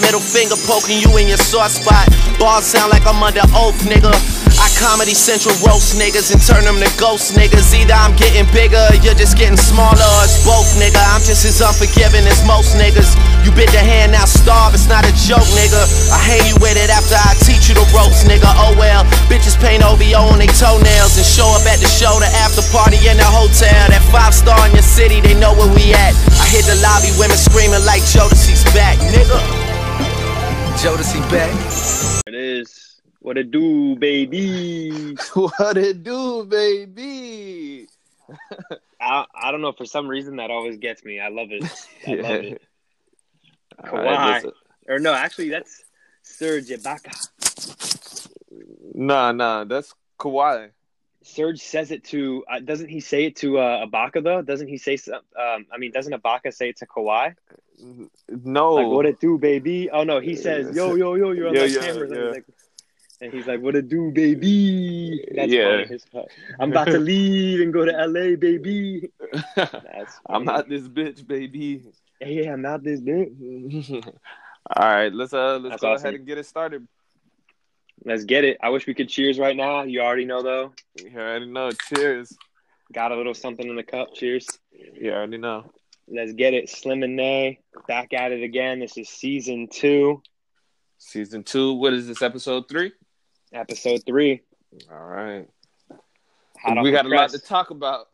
Middle finger poking you in your sore spot. Bars sound like I'm under oath, nigga. I comedy central roast niggas and turn them to ghost niggas. Either I'm getting bigger or you're just getting smaller or it's both, nigga. I'm just as unforgiving as most niggas. You bit the hand, now starve, it's not a joke, nigga. I hang you with it after I teach you the ropes, nigga. Oh well, bitches paint OVO on their toenails and show up at the show, the after party in the hotel. That five star in your city, they know where we at. I hit the lobby, women screaming like Jodeci's back, nigga. Jodeci back. It is. What it do, baby? what it do, baby? I I don't know. For some reason, that always gets me. I love it. I Yeah. love it. All right, Kawhi. Or no, actually, that's Serge Ibaka. Nah, nah, that's Kawhi. Serge says it to. Uh, doesn't he say it to uh, Ibaka though? Doesn't he say? Um, I mean, doesn't Ibaka say it to Kawhi? No, Like, what it do, baby? Oh no, he says, "Yo, yo, yo, you're on Yeah, that yeah, camera." And, yeah. he's like, and he's like, "What it do, baby?" That's Yeah. funny. I'm about to leave and go to LA, baby. That's I'm not this bitch, baby. Hey, I'm not this bitch. All right, let's uh let's That's go awesome. ahead and get it started. Let's get it. I wish we could cheers right now. You already know though. You already know. Cheers. Got a little something in the cup. Cheers. You already know. Let's get it. Slim and Nay back at it again. This is season two, Season two. What is this? Episode three. episode three. All right. Hot we got a lot to talk about.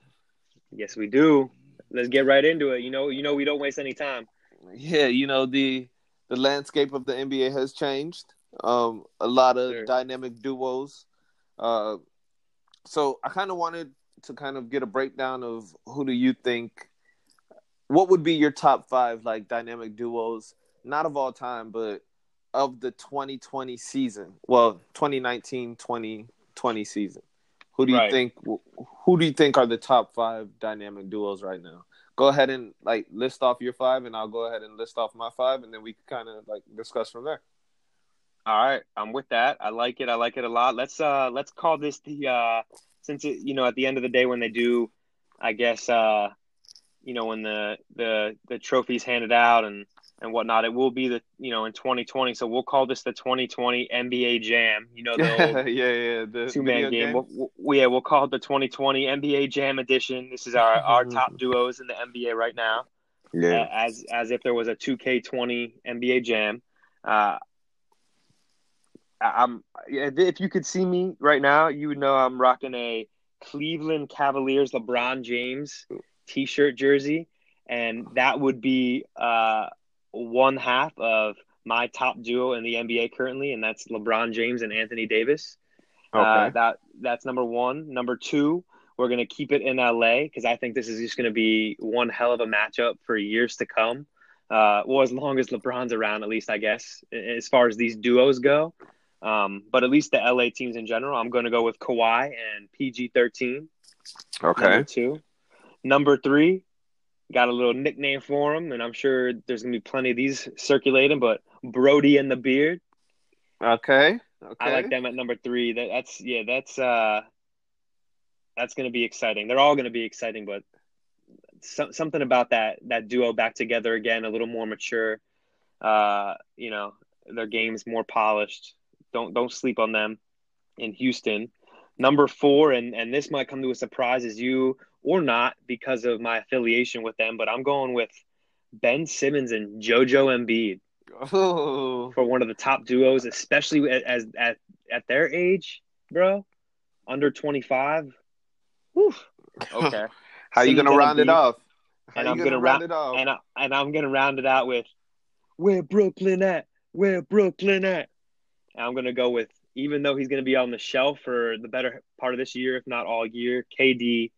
Yes, we do. Let's get right into it. You know, you know, we don't waste any time. Yeah, you know the the landscape of the NBA has changed. Um, a lot of Sure. dynamic duos. Uh, so I kind of wanted to kind of get a breakdown of who do you think, what would be your top five like dynamic duos, not of all time, but of the 2020 season. Well, 2019-2020 season. Who do you Right. think? Who do you think are the top five dynamic duos right now? Go ahead and like list off your five, and I'll go ahead and list off my five, and then we can kind of like discuss from there. All right, I'm with that. I like it. I like it a lot. Let's uh let's call this the uh since it you know at the end of the day when they do I guess uh you know when the the the trophies handed out and and whatnot it will be the you know in 2020 so we'll call this the 2020 NBA Jam. You know the yeah, yeah, the two man game. We'll, we'll, yeah, we'll call it the 2020 NBA Jam edition. This is our our top duos in the NBA right now. Yeah, uh, as as if there was a 2K20 NBA Jam. Uh, I'm if you could see me right now, you would know I'm rocking a Cleveland Cavaliers LeBron James T-shirt jersey, and that would be uh, one half of my top duo in the NBA currently, and that's LeBron James and Anthony Davis. okay. Uh, that that's number one. Number two, we're gonna keep it in LA because I think this is just gonna be one hell of a matchup for years to come. Uh, well, as long as LeBron's around, at least I guess, as far as these duos go. Um, but at least the LA teams in general, I'm gonna go with Kawhi and PG13. Number okay. two, number three, got a little nickname for him, and I'm sure there's gonna be plenty of these circulating. But Brody and the Beard. Okay. Okay. I like them at number three. That, that's yeah, that's uh, that's to be exciting. They're all to be exciting, but so, something about that that duo back together again, a little more mature. Uh, you know, their game's more polished. Don't don't sleep on them. In Houston, number four, and and this might come to a surprise as you or not because of my affiliation with them, but I'm going with Ben Simmons and JoJo Embiid Oh, for one of the top duos, especially as, as at at their age, bro, under twenty five. Okay, how you gonna and round it off? How And I'm gonna gonna round ra- it off? and I, and I'm gonna round it out with where Brooklyn at? Where Brooklyn at? And I'm gonna go with even though he's gonna be on the shelf for the better part of this year, if not all year, KD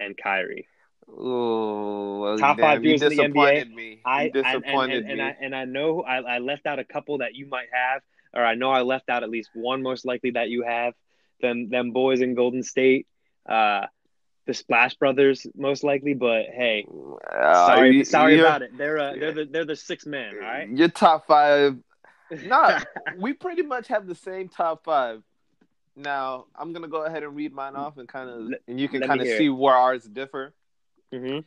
and Kyrie. Oh, well, Top five damn, you duos in the NBA. disappointed me. I you and, and, disappointed and, and me. I and I know I, I left out a couple that you might have, or I know I left out at least one most likely that you have. Them them boys in Golden State, uh, the Splash Brothers most likely. But hey, Uh, sorry you- sorry about it. They're uh, they're the they're the six man. All right. Your top five. Nah, we pretty much have the same top five. Now I'm gonna go ahead and read mine off and kind of, and you can kind of see where ours differ. hmm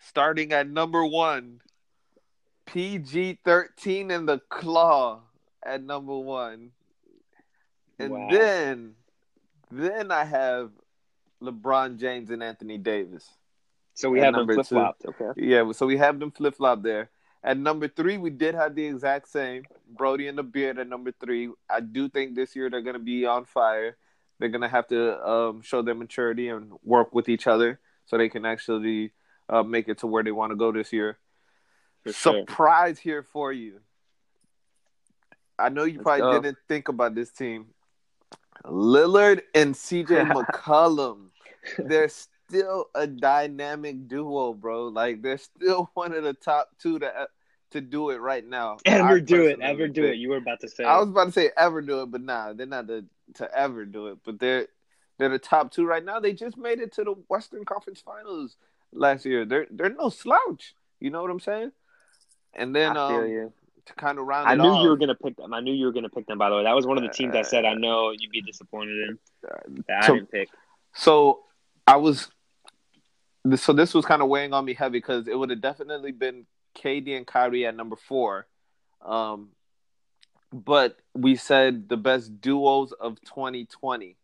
Starting at number one, PG thirteen and the Claw at number one, and Wow. then then I have LeBron James and Anthony Davis. So we have them flip flopped. Okay. Yeah, so we have them flip flop there. At number three, we did have the exact same Brody and the Beard at number three. I do think this year they're going to be on fire. They're going to have to um, show their maturity and work with each other so they can actually uh, make it to where they want to go this year. For sure. Surprise here for you. I know you Let's probably go. didn't think about this team. Lillard and CJ McCollum. They're still a dynamic duo, bro. Like they're still one of the top two to to do it right now. Ever do it? Ever do it? You were about to say. I was about to say ever do it, but nah, they're not the to ever do it. But they're they're the top two right now. They just made it to the Western Conference Finals last year. They're they're no slouch. You know what I'm saying? And then um, you. to kind of round I knew off, you were gonna pick them. I knew you were gonna pick them. By the way, that was one of the teams I said I know you'd be disappointed in. That I didn't pick. So I was, so this was kind of weighing on me heavy because it would have definitely been KD and Kyrie at number four, um, but we said the best duos of 2020,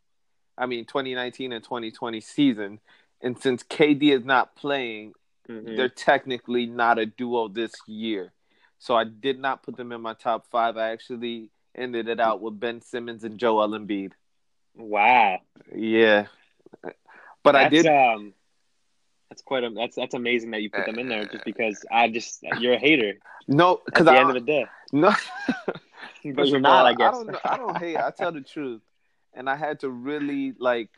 I mean 2019 and 2020 season, and since KD is not playing, Mhm. they're technically not a duo this year. So I did not put them in my top five. I actually ended it out with Ben Simmons and Joel Embiid. Wow, Yeah, but I did. Um, that's quite. A, that's that's amazing that you put them in there. Just because I just you're a hater No, because at the I end of the day. no, But you're not, I guess. don't. I don't hate. I tell the truth, and I had to really like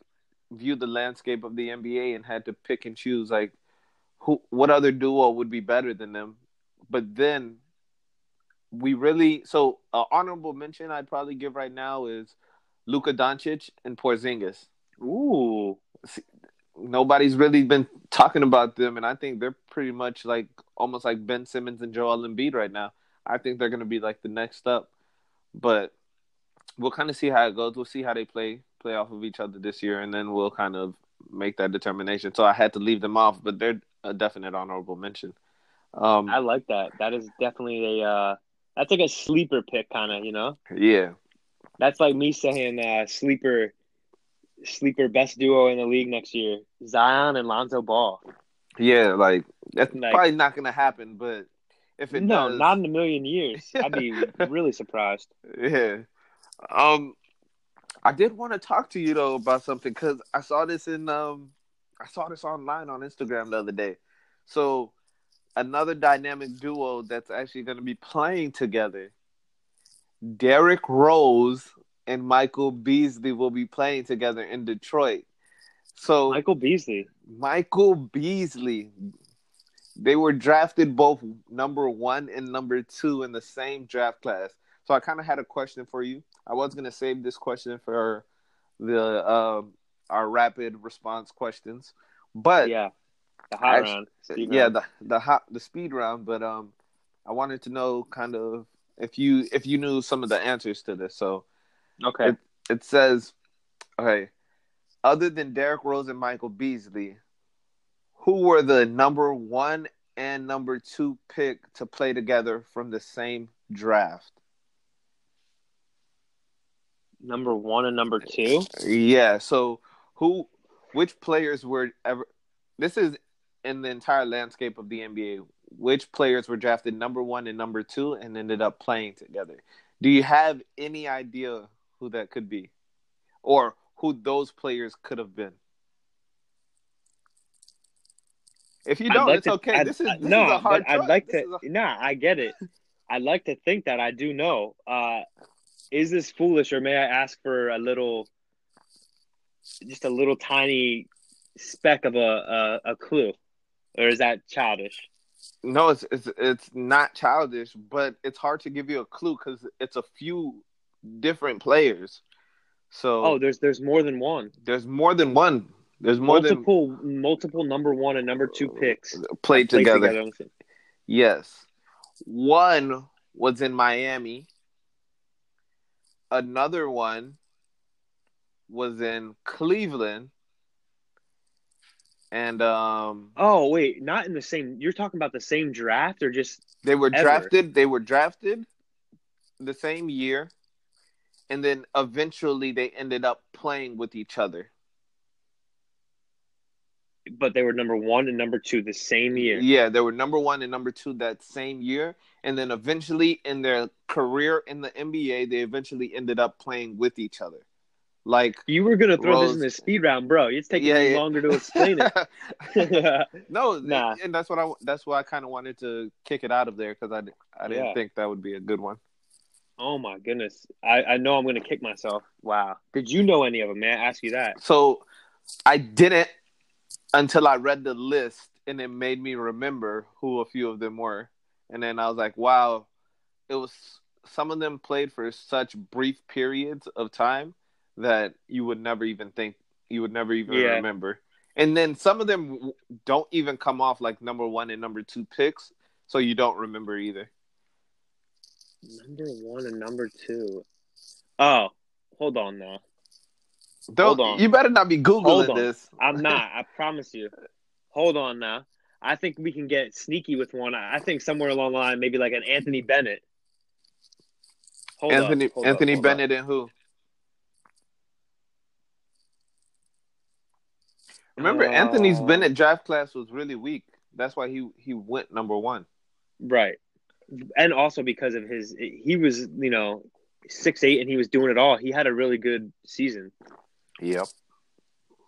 view the landscape of the NBA and had to pick and choose like who, what other duo would be better than them. But then we really so uh, honorable mention I'd probably give right now is Luka Doncic and Porzingis. Ooh, Nobody's really been talking about them, and I think they're pretty much like almost like Ben Simmons and Joel Embiid right now. I think they're going to be like the next up, but we'll kind of see how it goes. We'll see how they play play off of each other this year, and then we'll kind of make that determination. So I had to leave them off, but they're a definite honorable mention. Um, I like that. That is definitely a. Uh, that's like a sleeper pick, kind of. You know, yeah, that's like me saying uh, sleeper, sleeper best duo in the league next year: Zion and Lonzo Ball. yeah, like that's Like- probably not going to happen, but if it no, does, not in a million years. I'd be really surprised. Yeah. Um, I did want to talk to you though about something because I saw this in um, I saw this online on Instagram the other day. So, another dynamic duo that's actually going to be playing together. Derrick Rose and Michael Beasley will be playing together in Detroit. So Michael Beasley. Michael Beasley. They were drafted both number one and number two in the same draft class. So I kind of had a question for you. I was going to save this question for the um our rapid response questions, but Yeah, the hot Actu- round. Speed yeah, round. the the hot the speed round. But um, I wanted to know kind of if you if you knew some of the answers to this. So okay. it, it says, okay, other than Derrick Rose and Michael Beasley, who were the number one and number two pick to play together from the same draft? Number one and number two. Yeah. So who, which players were ever? This is in the entire landscape of the NBA. Which players were drafted number one and number two and ended up playing together? Do you have any idea who that could be, or who those players could have been? If you don't, like it's to- okay. I'd- this is this no, is but I'd like This to. a- Nah, I get it. I'd like to think that I do know. Uh, is this foolish, or may I ask for a little, just a little tiny speck of a a, a clue, or is that childish? No, it's it's it's not childish, but it's hard to give you a clue because it's a few different players. So Oh, there's there's more than one. there's more than one. There's more multiple multiple number one and number two picks played played together. same- Yes, one was in Miami. Another one was in Cleveland, and um, Oh wait, not in the same. You're talking about the same draft or just they were Ever. drafted. They were drafted the same year, and then eventually they ended up playing with each other. but they were number one and number two the same year. Yeah, they were number one and number two that same year, and then eventually in their career in the NBA, they eventually ended up playing with each other. Like, You were gonna throw this in the speed round, bro. It's taking Yeah, yeah. longer to explain it. no, Nah. and that's what I that's why I kind of wanted to kick it out of there because I I didn't Yeah. think that would be a good one. Oh my goodness, I, I know I'm gonna kick myself. Wow, did you know any of them? man? I ask you that? So I didn't until I read the list, and it made me remember who a few of them were, and then I was like, wow, it was some of them played for such brief periods of time that you would never even think you would never even Yeah. remember. And then some of them don't even come off like number one and number two picks, so you don't remember either. Number one and number two. Oh, hold on now. Don't Hold on. you better not be Hold googling on. this. I'm not. I promise you. Hold on now. I think we can get sneaky with one. I I think somewhere along the line, maybe like an Anthony Bennett. Hold Anthony up, Anthony up. Bennett and who? Remember, Anthony's Uh, Bennett draft class was really weak. That's why he he went number one. Right. And also because of his, he was, you know, six eight, and he was doing it all. He had a really good season. Yep.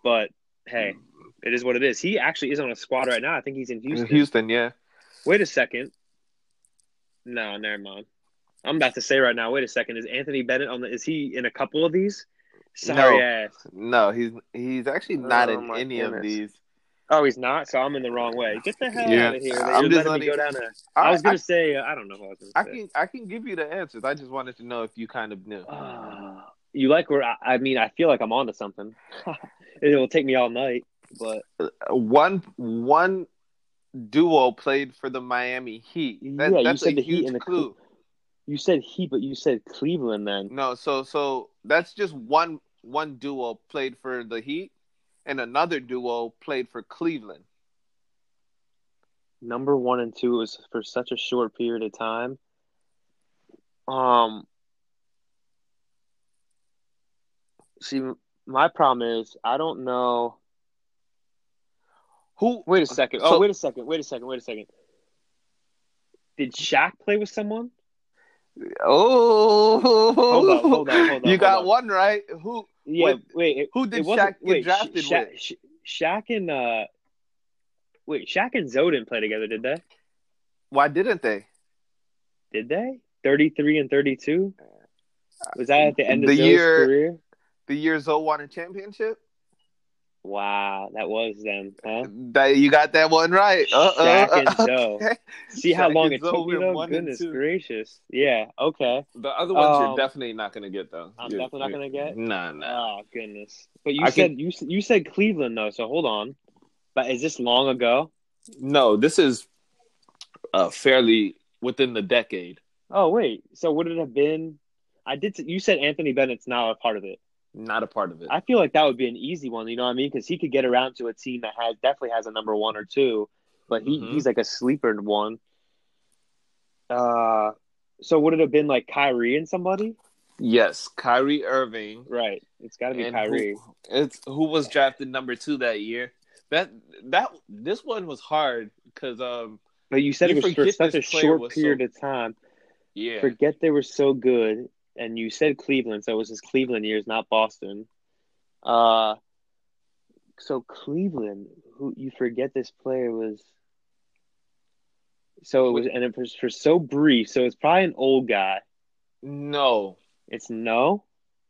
But hey, it is what it is. He actually is on a squad right now. I think he's in Houston. Houston, yeah. Wait a second. No, never mind. I'm about to say right now. Wait a second. Is Anthony Bennett on the? Is he in a couple of these? Sorry, No. ass. No, he's he's actually not Oh, in my any of these. Oh, he's not. So I'm in the wrong way. Get the hell Yeah. out of here. I'm just letting letting- go down a. I was gonna say. Uh, I don't know what I was gonna I can I can give you the answers. I just wanted to know if you kind of knew. Uh, you like where I, I mean? I feel like I'm onto something. it will take me all night, but One one duo played for the Miami Heat. That, Yeah, you that's said a the Heat and the clue. you said Heat, but you said Cleveland. Then No, so so that's just one one duo played for the Heat, and another duo played for Cleveland. number one and two was for such a short period of time. Um, see, my problem is I don't know. Who? Wait a second. Oh, So- wait a second. Wait a second. Wait a second. Did Shaq play with someone? Oh, Hold on, hold on, hold on, You got on. one right. Who? Yeah. Wait, wait. It, who did Shaq get wait, drafted Sha- with? Sh- Shaq and uh, wait, Shaq and Zo didn't play together, did they? Why didn't they? Did they? Thirty-three and thirty-two. Was that at the end of The year- career? The year Zo won a championship. Wow, that was them, huh? That you got that one right. Uh-oh. Shaq and Zo. Okay. See how Shaq long it took me went though? Goodness gracious. Yeah. Okay. The other ones Um, you're definitely not gonna get though. I'm You're- definitely not gonna get? Nah, nah. Oh goodness. But you I said can- you you said Cleveland though, so hold on. But is this long ago? No, this is uh, fairly within the decade. Oh wait. So would it have been? I did. You said Anthony Bennett's now a part of it. Not a part of it. I feel like that would be an easy one. You know what I mean? Because he could get around to a team that has definitely has a number one or two, but he, Mhm. he's like a sleeper one. Uh, so would it have been like Kyrie and somebody? yes, Kyrie Irving. Right. It's got to be and Kyrie. Who, it's who was drafted number two that year. That that this one was hard because um But you said You it was for such a short period so- of time. yeah Forget they were so good, and you said Cleveland, so it was his Cleveland years, not Boston. Uh, so Cleveland, who you forget this player was. So it was, and it was for so brief. So it's probably an old guy. no It's no.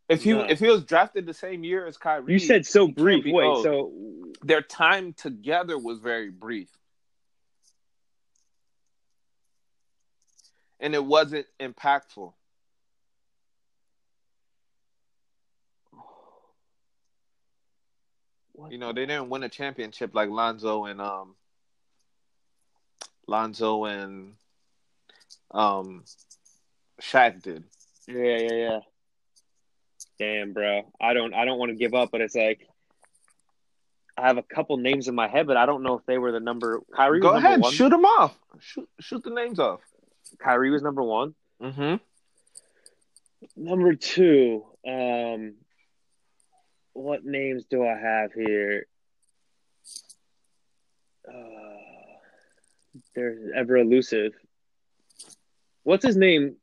if he No. if he was drafted the same year as Kyrie You said so brief. Wait, old. so their time together was very brief and it wasn't impactful what you know they didn't win a championship like Lonzo and um Lonzo and um Shaq did Yeah, yeah, yeah. Damn, bro. I don't I don't want to give up, but it's like I have a couple names in my head, but I don't know if they were the number. Kyrie. Go was number ahead, One. shoot them off. Shoot, shoot the names off. Kyrie was number one. Mm-hmm. Number two. Um, what names do I have here? Uh, they're ever elusive. What's his name?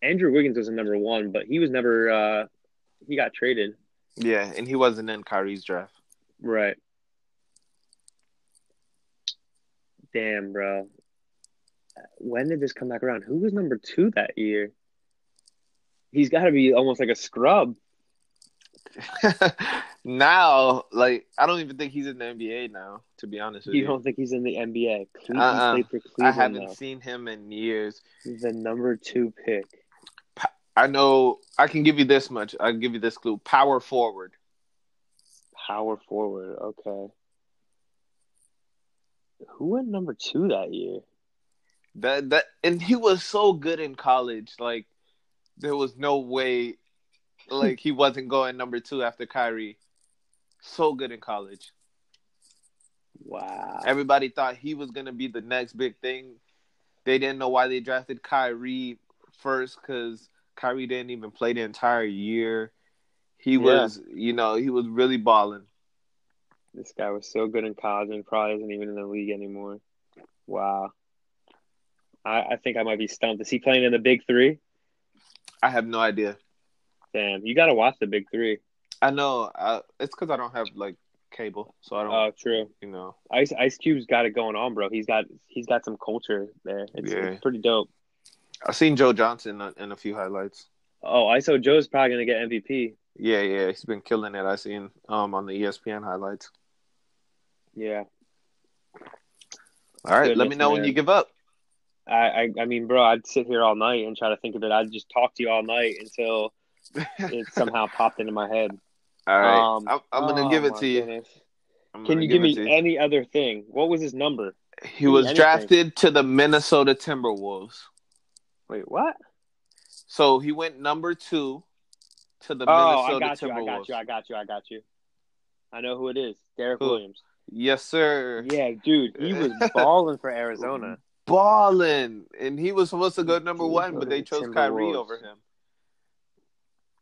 Andrew Wiggins was a number one, but he was never. Uh, he got traded. Yeah, and he wasn't in Kyrie's draft. Right. Damn, bro. When did this come back around? Who was number two that year? He's got to be almost like a scrub. now, like, I don't even think he's in the NBA now. To be honest with You you, don't think he's in the NBA? Uh-uh. I haven't seen him in years. the number two pick. I know. I can give you this much. I can give you this clue. Power forward. Power forward. Okay. Who went number two that year? That that, and he was so good in college. Like, there was no way, like, he wasn't going number two after Kyrie. So good in college. Wow. Everybody thought he was gonna be the next big thing. They didn't know why they drafted Kyrie first because Kyrie didn't even play the entire year. He Yeah. was, you know, he was really balling. This guy was so good in college and probably isn't even in the league anymore. Wow. I, I think I might be stumped. Is he playing in the big three? I have no idea. Damn, you got to watch the big three. I know uh, it's because I don't have like cable, so I don't, Oh, true. you know. Ice Ice Cube's got it going on, bro. He's got he's got some culture there. It's, Yeah. it's pretty dope. I've seen Joe Johnson in- in a few highlights. Oh, I ISO Joe's probably gonna get MVP. Yeah, yeah, he's been killing it. I seen um on the ESPN highlights. Yeah. All right, let me know when you give up. I, I I mean, bro, I'd sit here all night and try to think of it. I'd just talk to you all night until it somehow popped into my head. All right, Um, I'm, I'm gonna oh give it to you. Can you give to me any other thing? What was his number? He was anything? drafted to the Minnesota Timberwolves. Wait, what? So he went number two to the Oh, I Minnesota got you. I got you. I got you. I got you. I know who it is. Derrick Who? Williams. Yes, sir. Yeah, dude, he was balling for Arizona. Balling, and he was supposed to go number one, but they chose Kyrie over him.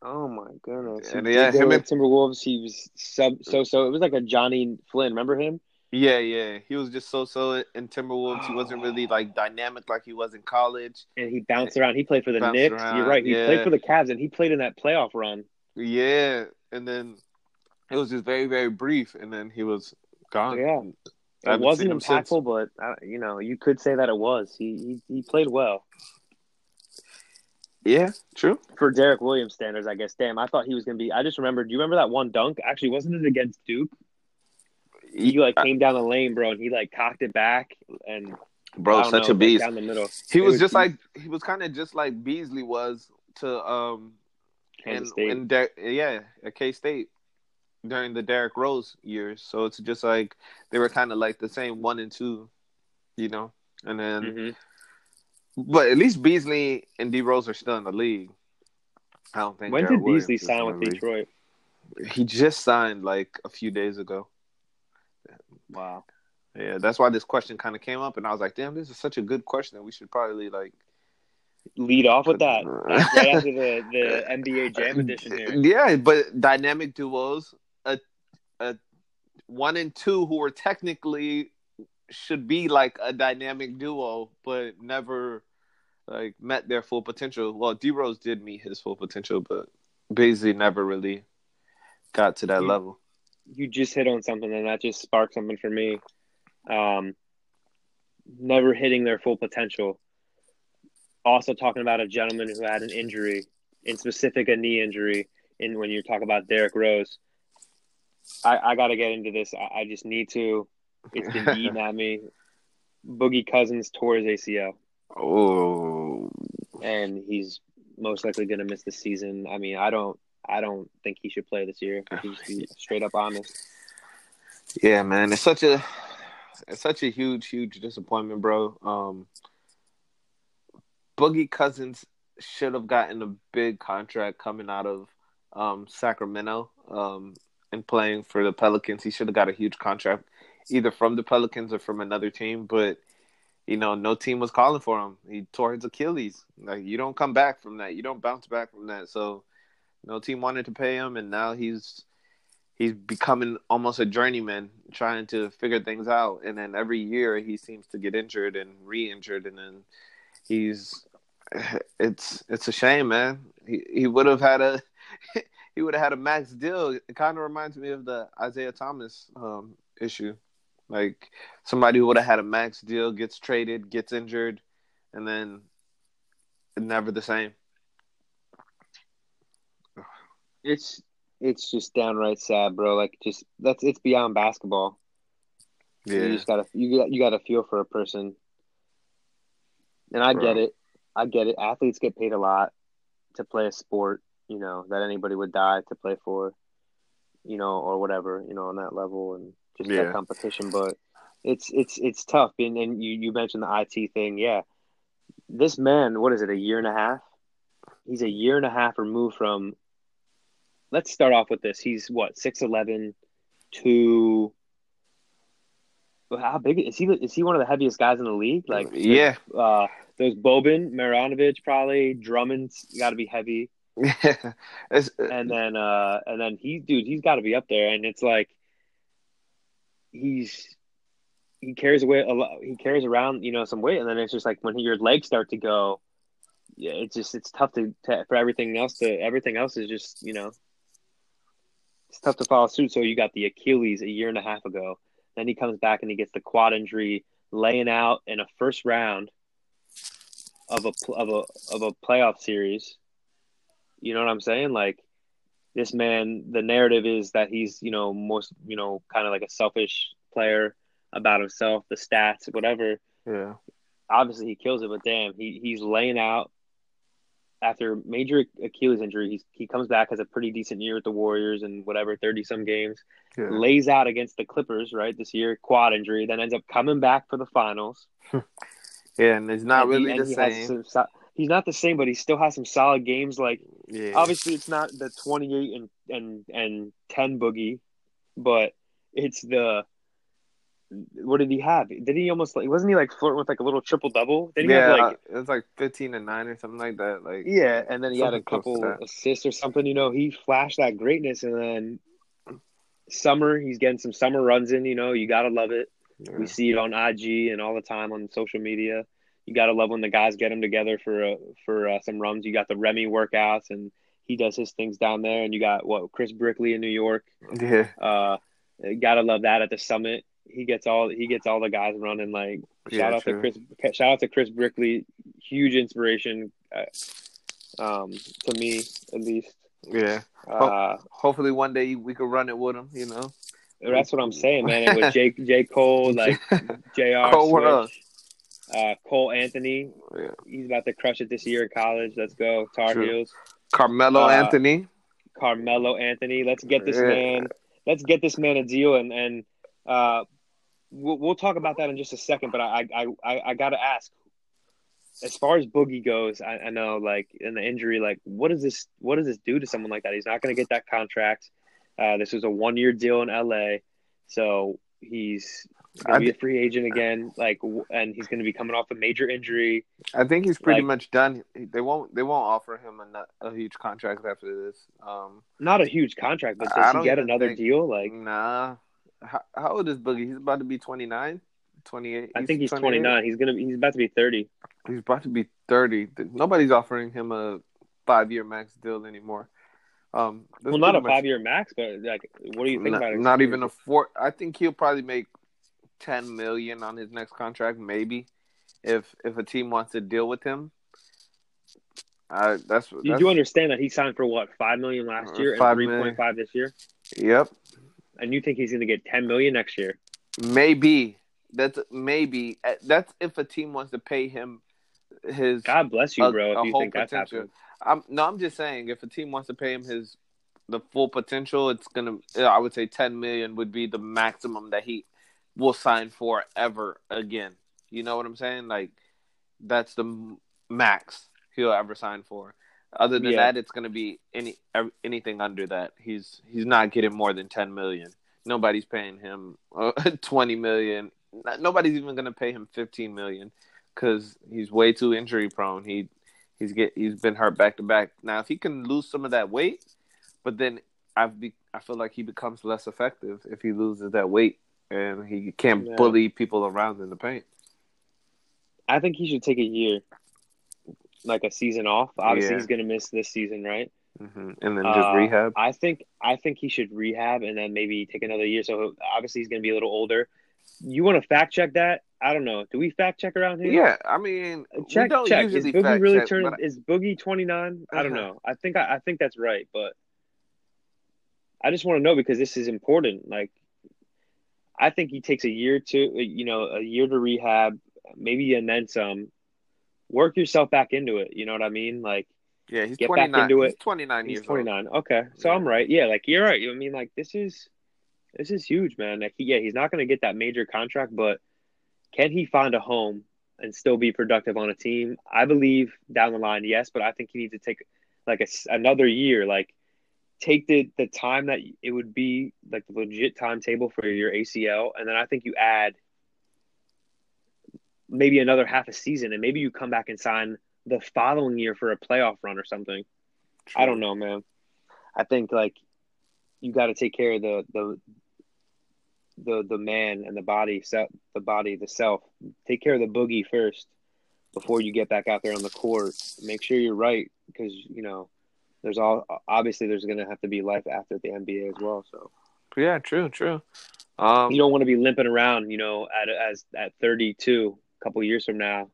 Oh my goodness! And He yeah, him and- Timberwolves. He was sub so so. It was like a Jonny Flynn. Remember him? Yeah, yeah, he was just so so in Timberwolves. He wasn't really like dynamic like he was in college. And he bounced around. He played for the Bounced Knicks. around, You're right. He yeah. played for the Cavs, and he played in that playoff run. Yeah, and then it was just very very brief, and then he was gone. Yeah. It wasn't impactful, but uh, you know, you could say that it was. He he, he played well Yeah, true. for Derrick Williams standards, I guess. Damn, I thought he was gonna be. I just remembered. Do you remember that one dunk? Actually, wasn't it against Duke? He like came down the lane, bro, and he like cocked it back and bro, such know, a beast. down the middle. He was was just beast. like he was kind of just like Beasley was to um Kansas in, State. in Der- yeah at K State during the Derrick Rose years. So it's just like they were kind of like the same one and two, you know. And then, Mhm. But at least Beasley and D Rose are still in the league. I don't think. When Derrick did Beasley Williams is sign with. Detroit? He just signed like a few days ago. Wow. Yeah, that's why this question kind of came up, and I was like, "Damn, this is such a good question that we should probably like." Lead off with that right after the, the NBA Jam edition here. Yeah, but dynamic duos, a a one and two who were technically should be like a dynamic duo, but never like met their full potential. Well, D Rose did meet his full potential, but Beasley never really got to that You- level. You just hit on something, and that just sparked something for me. Um, never hitting their full potential. Also, talking about a gentleman who had an injury, in specific, a knee injury. In when you talk about Derrick Rose, I, I got to get into this. I, I just need to. It's been eating at me. Boogie Cousins tore his ACL. Oh, and he's most likely going to miss the season. I mean, I don't, I don't think he should play this year. If he's be straight up honest. yeah, man, it's such a it's such a huge, huge disappointment, bro. Um, Boogie Cousins should have gotten a big contract coming out of um, Sacramento. Um, and playing for the Pelicans. He should have got a huge contract, either from the Pelicans or from another team. But you know, no team was calling for him. He tore his Achilles. Like you don't come back from that. You don't bounce back from that. So no team wanted to pay him, and now he's he's becoming almost a journeyman, trying to figure things out. And then every year he seems to get injured and re-injured, and then he's it's it's a shame, man. He he would have had a he would have had a max deal. It kind of reminds me of the Isaiah Thomas um, issue. Like somebody who would have had a max deal gets traded, gets injured, and then never the same. It's it's just downright sad, bro. Like just that's it's beyond basketball. Yeah. You just gotta you got you gotta feel for a person. And I bro. get it. I get it. Athletes get paid a lot to play a sport, you know, that anybody would die to play for, you know, or whatever, you know, on that level and just yeah. that competition. But it's it's it's tough. And and you, you mentioned the IT thing, yeah. This man, what is it, a year and a half? He's a year and a half removed from let's start off with this. He's what, six eleven to how big is he? Is he one of the heaviest guys in the league? Like, yeah, uh, there's Boban, Marjanovic, probably Drummond's got to be heavy. Yeah, uh, and then uh, and then he, dude, he's got to be up there. And it's like he's he carries away a lot. He carries around, you know, some weight, and then it's just like when your legs start to go, yeah, it's just it's tough to, to for everything else to everything else is just you know it's tough to follow suit. So you got the Achilles a year and a half ago. Then he comes back and he gets the quad injury, laying out in a first round of a of a of a playoff series. You know what I'm saying? Like this man, the narrative is that he's you know most you know kind of like a selfish player about himself, the stats, whatever. Yeah. Obviously, he kills it, but damn, he he's laying out after major Achilles injury. He's, he comes back has a pretty decent year with the Warriors and whatever thirty some games. Yeah. Lays out against the Clippers right this year, quad injury. Then ends up coming back for the finals. yeah, and it's not and really he, the same. Some, he's not the same, but he still has some solid games. Like yeah. obviously, it's not the twenty eight and and and ten boogie, but it's the what did he have? Did he almost like wasn't he like flirting with like a little triple double? Did he yeah, have like it was like fifteen and nine or something like that. Like yeah, and then he had a couple assists or something. You know, he flashed that greatness, and then summer he's getting some summer runs in. You know, you gotta love it. Yeah. We see it on IG and all the time on social media. You gotta love when the guys get them together for uh, for uh, some runs. You got the Remy workouts, and he does his things down there. And you got what Chris Brickley in New York. Yeah. Uh, gotta love that at the summit he gets all he gets all the guys running. Like shout yeah, out true. to Chris, shout out to Chris Brickley, huge inspiration, uh, um, to me at least. Yeah. Uh, Hopefully one day we could run it with him. You know. That's what I'm saying, man. And with Jake, J Cole, like Jr. Cole, Switch, uh, Cole Anthony, yeah. he's about to crush it this year in college. Let's go Tar True. Heels. Carmelo uh, Anthony. Carmelo Anthony. Let's get this yeah. man. Let's get this man a deal and and uh, we'll, we'll talk about that in just a second. But I I I, I got to ask, as far as Boogie goes, I, I, know like in the injury, like what does this what does this do to someone like that? He's not going to get that contract. Uh, this was a one year deal in LA, so he's gonna be a free agent again. Like, and he's going to be coming off a major injury. I think he's pretty like, much done. They won't. They won't offer him a, a huge contract after this. Um, not a huge contract, but does he get another think, deal? Like, nah, how, how old is Boogie? He's about to be 29, 28. I think he's 29. He's gonna. He's about to be 30. He's about to be 30. Nobody's offering him a five year max deal anymore. Um, well, not a five year max, but like, what do you think not, about it? Not even a four. I think he'll probably make 10 million on his next contract, maybe, if if a team wants to deal with him. Uh, that's, you do understand that he signed for what five million last year and three point five this year. Yep, and you think he's going to get 10 million next year? Maybe. That's maybe. Uh, that's if a team wants to pay him his. God bless you, bro. If you think that's happening. I'm no. I'm just saying, if a team wants to pay him his the full potential, it's gonna. I would say 10 million would be the maximum that he will sign for ever again. You know what I'm saying? Like that's the max he'll ever sign for. Other than Yeah. that, it's going to be any anything under that. He's he's not getting more than ten million. Nobody's paying him uh, twenty million. Nobody's even going to pay him fifteen million because he's way too injury prone. He he's get he's been hurt back to back. Now, if he can lose some of that weight, but then I've be, I feel like he becomes less effective if he loses that weight and he can't Yeah. bully people around in the paint. I think he should take a year, like a season off. Obviously, Yeah. he's going to miss this season, right? hmm And then just Uh, rehab. I think I think he should rehab and then maybe take another year. So obviously he's going to be a little older. You want to fact check that? I don't know. Do we fact check around here? Yeah, I mean, Check don't check. Is Boogie really check, turning? but- Is Boogie twenty nine? I don't Uh-huh. know. I think I, I think that's right, but I just want to know because this is important. Like, I think he takes a year to you know a year to rehab, maybe and then some. Work yourself back into it. You know what I mean? Like yeah, he's get back 29. into it. He's 29 years twenty nine. Okay, so Yeah. I'm right. Yeah, like you're right. I mean, like this is this is huge, man. Like, he, yeah, he's not going to get that major contract, but can he find a home and still be productive on a team? I believe down the line, yes, but I think he needs to take like a another year, like take the the time that it would be like the legit timetable for your ACL, and then I think you add maybe another half a season, and maybe you come back and sign the following year for a playoff run or something. I don't know, man. I think like you got to take care of the the the the man and the body the body, the self. Take care of the boogie first before you get back out there on the court. Make sure you're right because you know there's all obviously there's going to have to be life after the NBA as well. So Yeah, true, true. Um, you don't want to be limping around, you know, at as at 32, a couple years from now,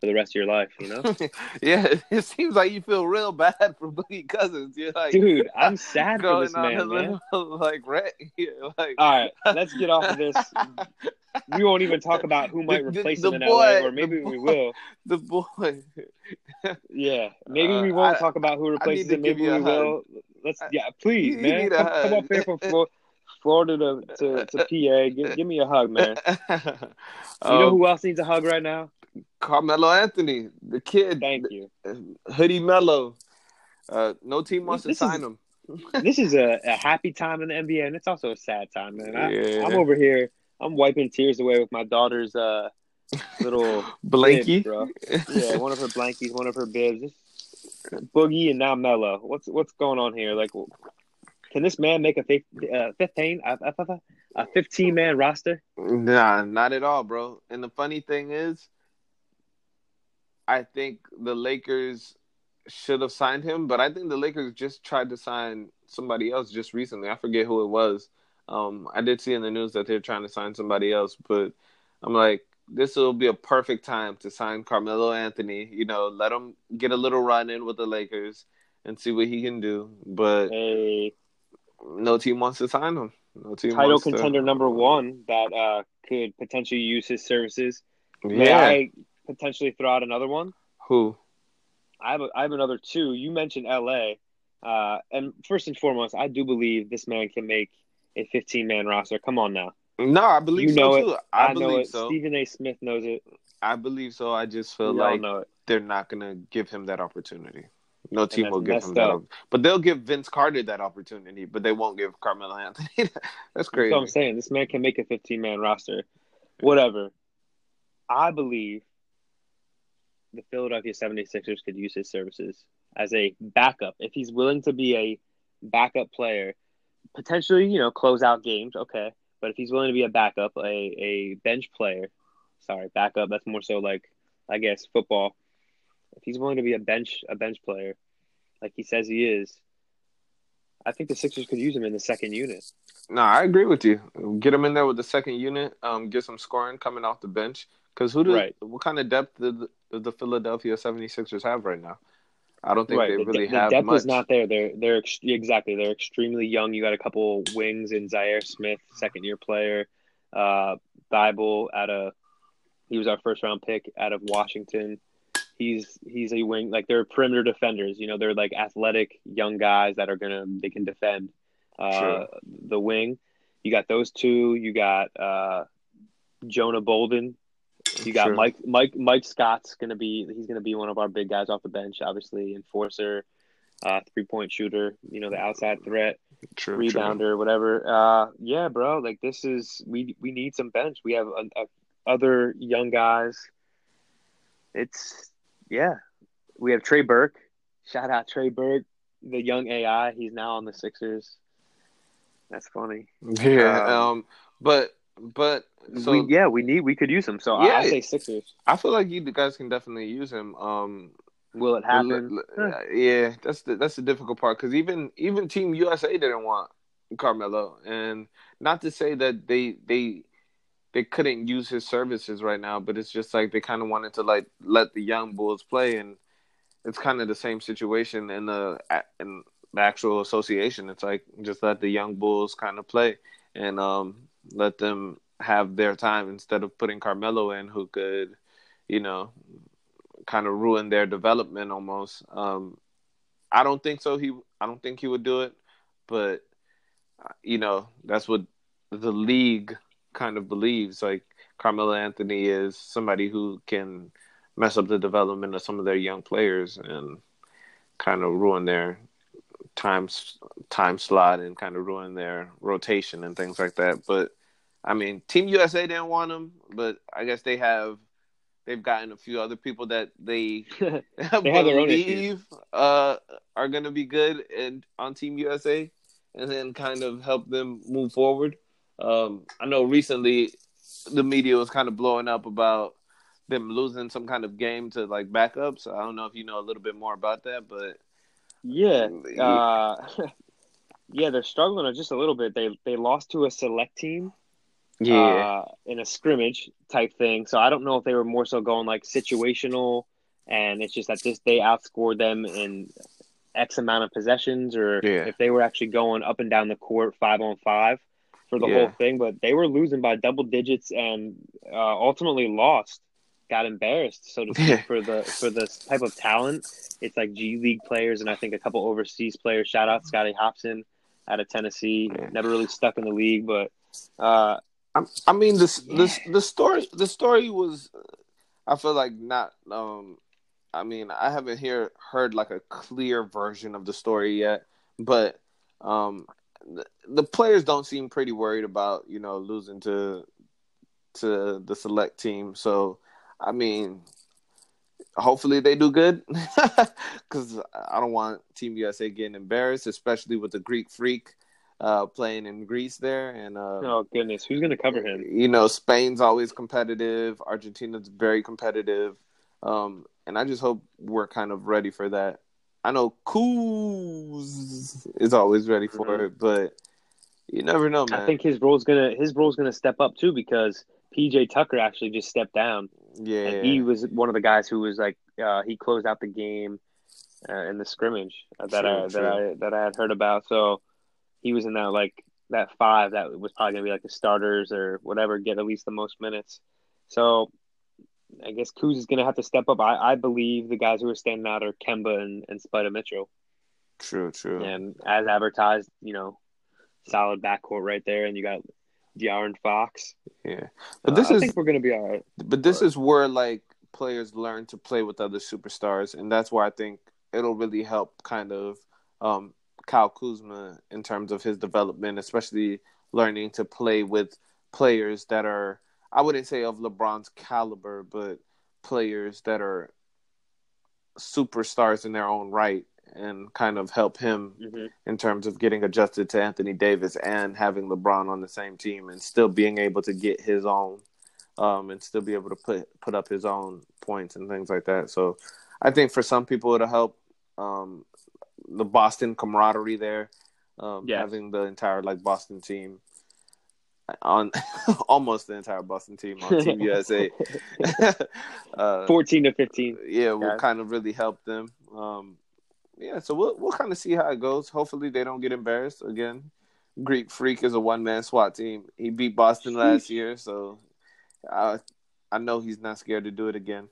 for the rest of your life. You know, yeah, it seems like you feel real bad for Boogie Cousins. You're like, dude, I'm sad for this man, man. little like red. Like, All right, let's get off of this. We won't even talk about who might The- the- replace the him in boy- LA, or maybe we will. the boy. Yeah, maybe Uh, we won't I- talk about who replaces him. Maybe we will. Let's, yeah, please, you man, come, come up here from Flor- Florida to, to, to PA. Give, give me a hug, man. You know Um, who else needs a hug right now? Carmelo Anthony, the kid, Thank you. Hoodie Mello. Uh, no team wants This to sign him. This is a, a happy time in the NBA, and it's also a sad time, man. I, Yeah. I'm over here. I'm wiping tears away with my daughter's uh, little Blanky. bib, bro. Yeah, one of her blankies, one of her bibs. Boogie and now Mello. What's what's going on here? Like, can this man make a uh, fifteen a fifteen man roster? Nah, not at all, bro. And the funny thing is, I think the Lakers should have signed him, but I think the Lakers just tried to sign somebody else just recently. I forget who it was. Um, I did see in the news that they're trying to sign somebody else, but I'm like, this will be a perfect time to sign Carmelo Anthony. You know, let him get a little run in with the Lakers and see what he can do. But A no team wants to sign him. No team title wants to- contender number one that uh, could potentially use his services. May Yeah. I potentially throw out another one? Who? I have a, I have another two. You mentioned L.A. Uh, and first and foremost, I do believe this man can make a 15 man roster. Come on now. No, I believe You know so it. too. I, know believe it. so. Stephen A. Smith knows it. I believe so. I just feel like know they're not gonna give him that opportunity. No team will give him that, up. op- but they'll give Vince Carter that opportunity. But they won't give Carmelo Anthony. That's That's crazy. what I'm saying. This man can make a 15 man roster. Whatever. I believe the Philadelphia 76ers could use his services as a backup. If he's willing to be a backup player, potentially, you know, close out games, okay. But if he's willing to be a backup, a, a bench player, sorry, backup, that's more so like, I guess, football. If he's willing to be a bench a bench player, like he says he is, I think the Sixers could use him in the second unit. No, I agree with you. Get him in there with the second unit. Um, get some scoring coming off the bench. Because who do Right. what kind of depth did the, the Philadelphia 76ers have right now? I don't think right. they the, really the have depth much. is not there. They're they're ex- exactly they're extremely young. You got a couple wings in Zhaire Smith, second year player, uh, Thybulle out of he was our first round pick out of Washington. He's he's a wing like they're perimeter defenders. You know they're like athletic young guys that are gonna they can defend uh, Sure. the wing. You got those two. You got uh, Jonah Bolden. You got Sure. Mike Mike Mike Scott's gonna be he's gonna be one of our big guys off the bench, obviously enforcer. uh, three point shooter. You know, the outside threat, True, rebounder, true. whatever. Uh, yeah, bro. Like this is we we need some bench. We have a, a, other young guys. It's yeah. We have Trey Burke. Shout out Trey Burke, the young AI. He's now on the Sixers. That's funny. Yeah. Um, Um. But but so we, yeah, we need we could use him. So Yeah. I, I say Sixers. I feel like you guys can definitely use him. Um. Will it happen? Yeah, that's the that's the difficult part because even even Team USA didn't want Carmelo, and not to say that they they they couldn't use his services right now, but it's just like they kind of wanted to like let the young bulls play, and it's kind of the same situation in the in the actual association. It's like just let the young bulls kind of play and um let them have their time instead of putting Carmelo in, who could, you know, kind of ruin their development almost. Um, I don't think so. He, I don't think he would do it, but uh, you know, that's what the league kind of believes. Like Carmelo Anthony is somebody who can mess up the development of some of their young players and kind of ruin their time time slot and kind of ruin their rotation and things like that. But I mean, Team USA didn't want him, but I guess they have they've gotten a few other people that they they have their own issues. believe uh, are going to be good and on Team USA, and then kind of help them move forward. Um, I know recently the media was kind of blowing up about them losing some kind of game to like backups. I don't know if you know a little bit more about that, but Yeah. Uh, yeah, they're struggling just a little bit. They they lost to a select team uh, in a scrimmage type thing. So I don't know if they were more so going like situational, and it's just that this they outscored them in X amount of possessions, or Yeah. if they were actually going up and down the court five on five for the Yeah. whole thing. But they were losing by double digits and uh, ultimately lost. Got embarrassed, so to speak, Yeah. for the for this type of talent. It's like G League players and I think a couple overseas players. Shout out Scotty Hopson out of Tennessee. Yeah. Never really stuck in the league, but uh, I, I mean this this the story the story was I feel like not um I mean I haven't hear heard like a clear version of the story yet but um the, the players don't seem pretty worried about you know losing to to the select team so I mean hopefully they do good cuz I don't want team USA getting embarrassed especially with the Greek freak uh playing in Greece there and uh oh goodness, who's gonna cover him? you know, Spain's always competitive. Argentina's very competitive. Um, and I just hope we're kind of ready for that. I know Kuz is always ready for Mhm. it, but you never know, man. I think his role's gonna his role's gonna step up too because PJ Tucker actually just stepped down yeah, and he was one of the guys who was like uh, he closed out the game uh, in the scrimmage that True, I that. I that I had heard about. So he was in that like that five that was probably gonna be like the starters or whatever get at least the most minutes. So I guess Kuz is gonna have to step up. I, I believe the guys who are standing out are Kemba and, and Spida Mitchell. true, true. And as advertised, you know, solid backcourt right there, and you got De'Aaron Fox. Yeah, but Uh, is. I think we're gonna be all right. but this is where like players learn to play with other superstars, and that's where I think it'll really help kind of um, Kyle Kuzma in terms of his development, especially learning to play with players that are I wouldn't say of LeBron's caliber, but players that are superstars in their own right, and kind of help him hmm in terms of getting adjusted to Anthony Davis and having LeBron on the same team and still being able to get his own um, and still be able to put put up his own points and things like that. So I think for some people it'll help um, the Boston camaraderie there, um, Yes. having the entire like Boston team on almost the entire Boston team on Team USA. uh, Fourteen to fifteen. yeah, will kind of really help them. Um, yeah, so we'll we'll kind of see how it goes. Hopefully, they don't get embarrassed again. Greek Freak is a one man SWAT team. He beat Boston last year, so I I know he's not scared to do it again.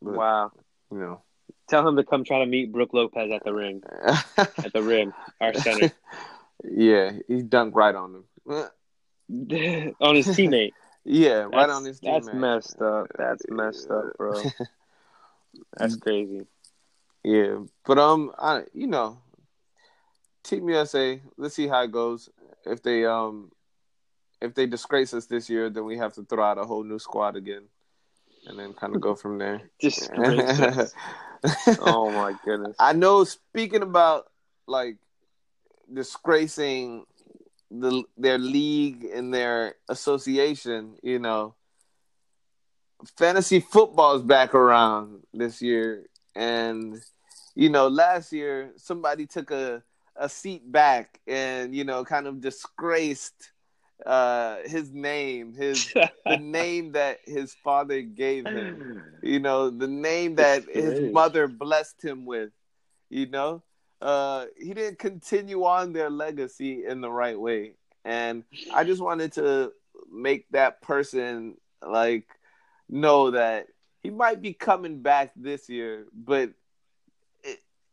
But, Wow. You know. Tell him to come try to meet Brook Lopez at the ring. At the rim, our center. yeah, he dunked right on him. on his teammate. Yeah, right That's- on his team. That's messed up. That's messed up, bro. That's crazy. Yeah, but um, I you know, Team USA. Let's see how it goes. If they um, if they disgrace us this year, then we have to throw out a whole new squad again, and then kind of go from there. Disgrace oh my goodness! I know. Speaking about like disgracing the their league and their association, you know, fantasy football is back around this year, and you know, last year somebody took a a seat back and you know, kind of disgraced uh his name his the name that his father gave him. You know the name that his mother blessed him with you know? Uh he didn't continue on their legacy in the right way. And i just wanted to make that person like know that he might be coming back this year but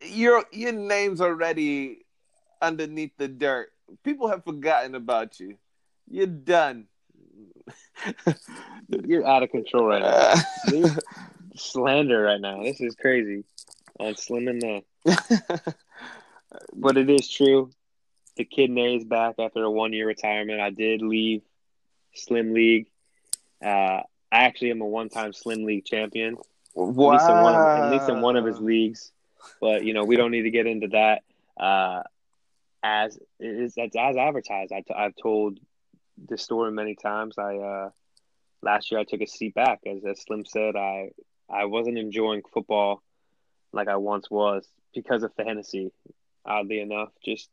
your your name's already underneath the dirt people have forgotten about you you're done. You're out of control right now. slander right now. This is crazy. On Slim and the. but it is true. The kid is back after a one year retirement. I did leave Slim League. Uh, I actually am a one time Slim League champion. Wow. At least, in one at least in one of his leagues. But you know, we don't need to get into that. Uh, as is that's as advertised. I t- I've told the story many times. I uh, last year I took a seat back, as, as Slim said. I I wasn't enjoying football like I once was because of fantasy. Oddly enough, just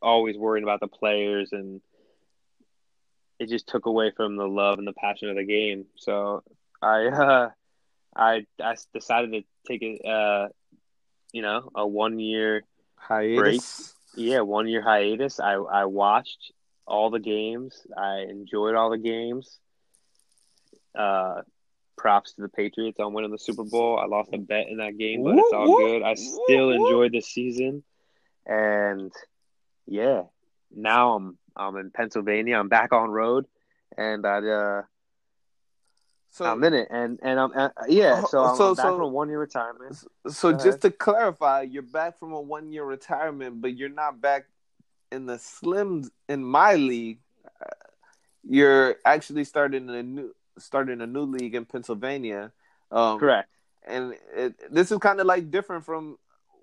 always worrying about the players, and it just took away from the love and the passion of the game. So I uh, I I decided to take a uh, you know a one year hiatus. Break. Yeah, one year hiatus. I I watched all the games. I enjoyed all the games. Uh, props to the Patriots on winning the Super Bowl. I lost a bet in that game, but it's all good. I still enjoyed the season, and yeah, now I'm I'm in Pennsylvania. I'm back on road, and I uh, so I'm in it, and and I'm uh, yeah. So I'm, so, I'm back so, from a one year retirement. So just to clarify, you're back from a one year retirement, but you're not back in the slims in my league, uh, you're actually starting a new starting a new league in Pennsylvania. Um, Correct. And it, this is kind of like different from